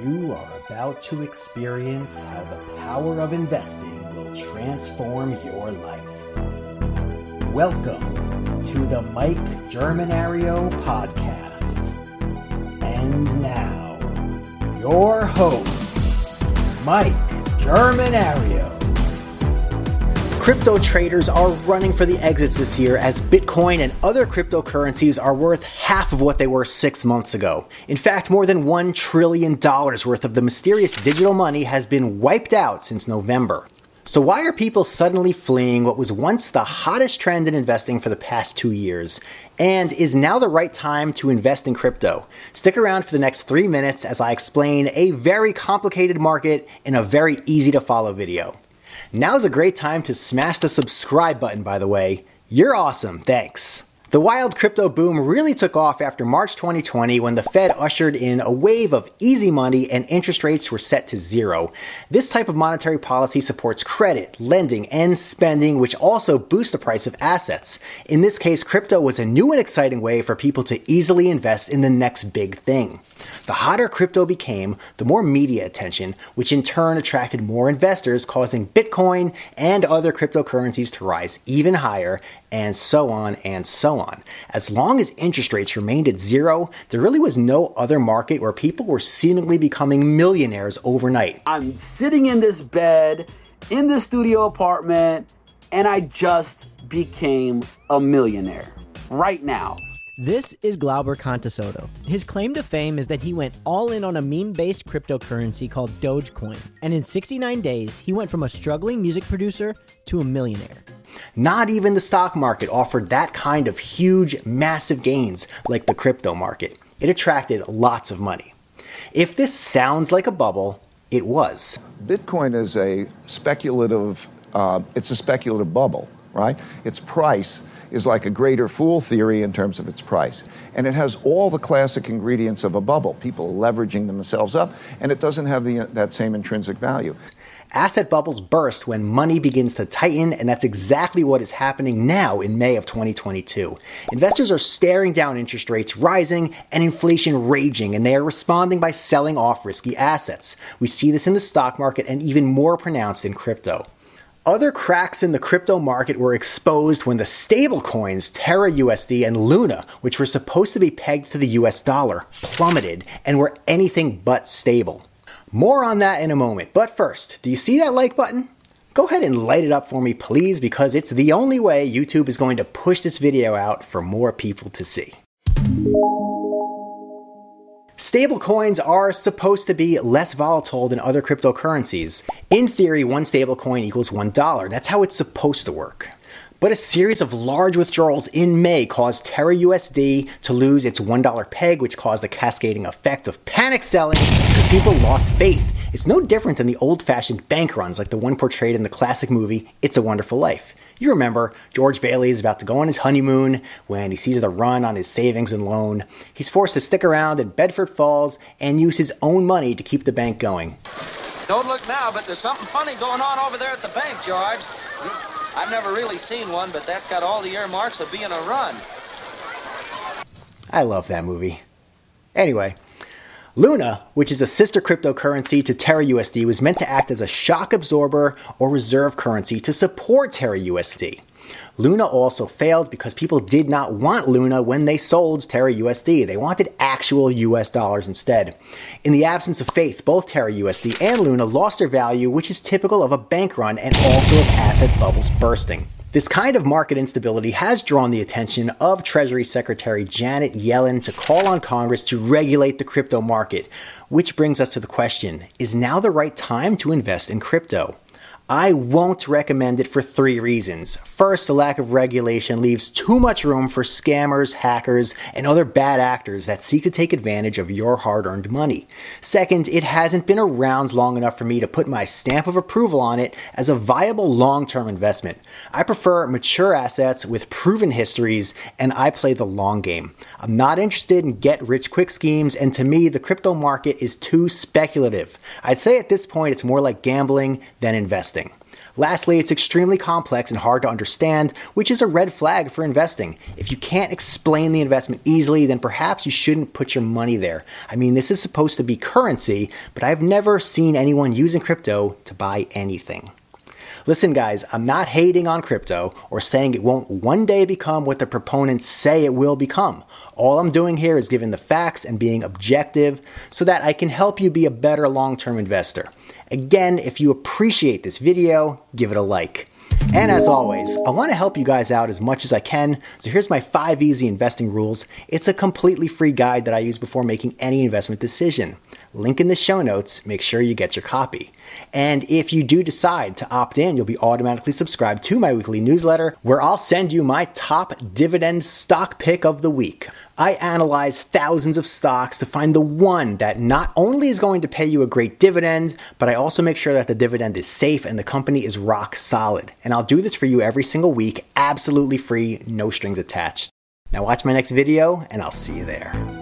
You are about to experience how the power of investing will transform your life. Welcome to the Mike Germinario podcast. And now, your host, Mike Germinario. Crypto traders are running for the exits this year as Bitcoin and other cryptocurrencies are worth half of what they were six months ago. In fact, more than $1 trillion worth of the mysterious digital money has been wiped out since November. So, why are people suddenly fleeing what was once the hottest trend in investing for the past two years? And is now the right time to invest in crypto? Stick around for the next three minutes as I explain a very complicated market in a very easy to follow video. Now's a great time to smash the subscribe button, by the way. You're awesome, thanks. The wild crypto boom really took off after March 2020 when the Fed ushered in a wave of easy money and interest rates were set to zero. This type of monetary policy supports credit, lending, and spending, which also boosts the price of assets. In this case, crypto was a new and exciting way for people to easily invest in the next big thing. The hotter crypto became, the more media attention, which in turn attracted more investors, causing Bitcoin and other cryptocurrencies to rise even higher, and so on and so on. As long as interest rates remained at zero, there really was no other market where people were seemingly becoming millionaires overnight. I'm sitting in this bed in the studio apartment, and I just became a millionaire right now. This is Glauber Contessoto. His claim to fame is that he went all in on a meme based cryptocurrency called Dogecoin. And in 69 days, he went from a struggling music producer to a millionaire. Not even the stock market offered that kind of huge, massive gains like the crypto market. It attracted lots of money. If this sounds like a bubble, it was. Bitcoin is a speculative, uh, it's a speculative bubble, right? Its price is like a greater fool theory in terms of its price. And it has all the classic ingredients of a bubble. People leveraging themselves up, and it doesn't have the, that same intrinsic value. Asset bubbles burst when money begins to tighten, and that's exactly what is happening now in May of 2022. Investors are staring down interest rates rising and inflation raging, and they are responding by selling off risky assets. We see this in the stock market and even more pronounced in crypto. Other cracks in the crypto market were exposed when the stablecoins Terra USD and Luna, which were supposed to be pegged to the US dollar, plummeted and were anything but stable. More on that in a moment, but first, do you see that like button? Go ahead and light it up for me, please, because it's the only way YouTube is going to push this video out for more people to see. Stablecoins are supposed to be less volatile than other cryptocurrencies. In theory, one stablecoin equals $1. That's how it's supposed to work. But a series of large withdrawals in May caused Terra USD to lose its $1 peg, which caused a cascading effect of panic selling because people lost faith. It's no different than the old fashioned bank runs like the one portrayed in the classic movie It's a Wonderful Life. You remember, George Bailey is about to go on his honeymoon when he sees the run on his savings and loan. He's forced to stick around in Bedford Falls and use his own money to keep the bank going. Don't look now, but there's something funny going on over there at the bank, George. I've never really seen one, but that's got all the earmarks of being a run. I love that movie. Anyway, Luna, which is a sister cryptocurrency to Terra USD, was meant to act as a shock absorber or reserve currency to support Terra USD. Luna also failed because people did not want Luna when they sold Terra USD. They wanted actual US dollars instead. In the absence of faith, both Terra USD and Luna lost their value, which is typical of a bank run and also of asset bubbles bursting. This kind of market instability has drawn the attention of Treasury Secretary Janet Yellen to call on Congress to regulate the crypto market, which brings us to the question is now the right time to invest in crypto? I won't recommend it for three reasons. First, the lack of regulation leaves too much room for scammers, hackers, and other bad actors that seek to take advantage of your hard earned money. Second, it hasn't been around long enough for me to put my stamp of approval on it as a viable long term investment. I prefer mature assets with proven histories, and I play the long game. I'm not interested in get rich quick schemes, and to me, the crypto market is too speculative. I'd say at this point it's more like gambling than investing. Lastly, it's extremely complex and hard to understand, which is a red flag for investing. If you can't explain the investment easily, then perhaps you shouldn't put your money there. I mean, this is supposed to be currency, but I've never seen anyone using crypto to buy anything. Listen, guys, I'm not hating on crypto or saying it won't one day become what the proponents say it will become. All I'm doing here is giving the facts and being objective so that I can help you be a better long term investor. Again, if you appreciate this video, give it a like. And as always, I want to help you guys out as much as I can. So here's my five easy investing rules. It's a completely free guide that I use before making any investment decision. Link in the show notes. Make sure you get your copy. And if you do decide to opt in, you'll be automatically subscribed to my weekly newsletter where I'll send you my top dividend stock pick of the week. I analyze thousands of stocks to find the one that not only is going to pay you a great dividend, but I also make sure that the dividend is safe and the company is rock solid. And I'll do this for you every single week, absolutely free, no strings attached. Now, watch my next video, and I'll see you there.